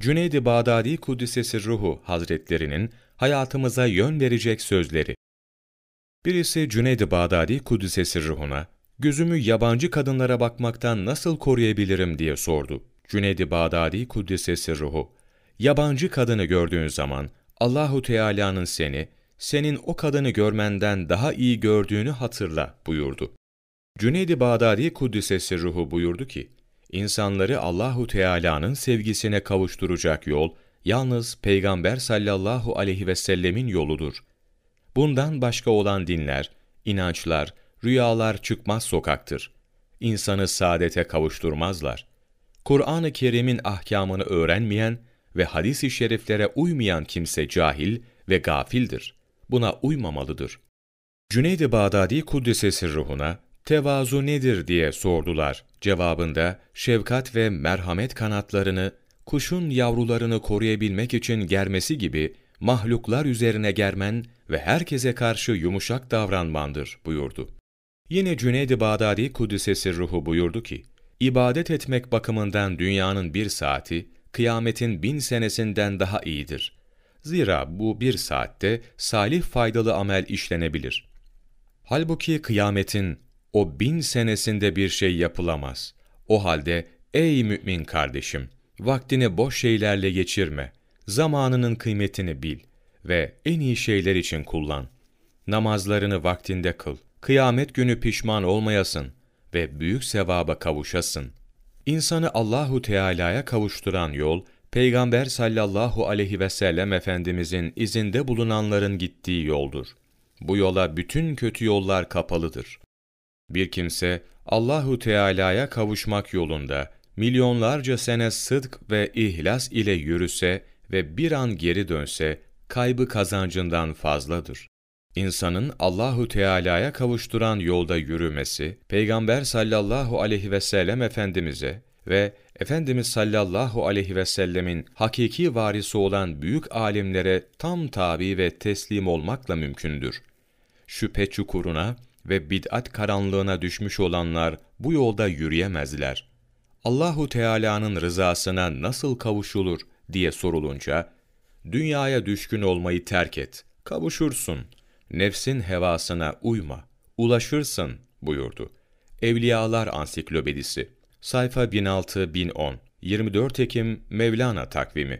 Cüneyd-i Bağdadi Kuddisesi Ruhu Hazretlerinin hayatımıza yön verecek sözleri. Birisi Cüneyd-i Bağdadi Kuddisesi Ruhuna, gözümü yabancı kadınlara bakmaktan nasıl koruyabilirim diye sordu. Cüneyd-i Bağdadi Kuddisesi Ruhu, yabancı kadını gördüğün zaman Allahu Teala'nın seni, senin o kadını görmenden daha iyi gördüğünü hatırla buyurdu. Cüneyd-i Bağdadi Kuddisesi Ruhu buyurdu ki, insanları Allahu Teala'nın sevgisine kavuşturacak yol, yalnız Peygamber sallallahu aleyhi ve sellemin yoludur. Bundan başka olan dinler, inançlar, rüyalar çıkmaz sokaktır. İnsanı saadete kavuşturmazlar. Kur'an-ı Kerim'in ahkamını öğrenmeyen ve hadis-i şeriflere uymayan kimse cahil ve gafildir. Buna uymamalıdır. Cüneyd-i Bağdadi Kuddisesi ruhuna, tevazu nedir diye sordular. Cevabında, şefkat ve merhamet kanatlarını, kuşun yavrularını koruyabilmek için germesi gibi, mahluklar üzerine germen ve herkese karşı yumuşak davranmandır buyurdu. Yine Cüneyd-i Bağdadi Kuddisesi ruhu buyurdu ki, ibadet etmek bakımından dünyanın bir saati, kıyametin bin senesinden daha iyidir. Zira bu bir saatte salih faydalı amel işlenebilir. Halbuki kıyametin o bin senesinde bir şey yapılamaz. O halde ey mümin kardeşim, vaktini boş şeylerle geçirme, zamanının kıymetini bil ve en iyi şeyler için kullan. Namazlarını vaktinde kıl, kıyamet günü pişman olmayasın ve büyük sevaba kavuşasın. İnsanı Allahu Teala'ya kavuşturan yol, Peygamber sallallahu aleyhi ve sellem Efendimizin izinde bulunanların gittiği yoldur. Bu yola bütün kötü yollar kapalıdır. Bir kimse Allahu Teala'ya kavuşmak yolunda milyonlarca sene sıdk ve ihlas ile yürüse ve bir an geri dönse kaybı kazancından fazladır. İnsanın Allahu Teala'ya kavuşturan yolda yürümesi, Peygamber sallallahu aleyhi ve sellem Efendimiz'e ve Efendimiz sallallahu aleyhi ve sellemin hakiki varisi olan büyük alimlere tam tabi ve teslim olmakla mümkündür. Şüphe çukuruna ve bid'at karanlığına düşmüş olanlar bu yolda yürüyemezler. Allahu Teala'nın rızasına nasıl kavuşulur diye sorulunca, dünyaya düşkün olmayı terk et, kavuşursun, nefsin hevasına uyma, ulaşırsın buyurdu. Evliyalar Ansiklopedisi Sayfa 1006-1010 24 Ekim Mevlana takvimi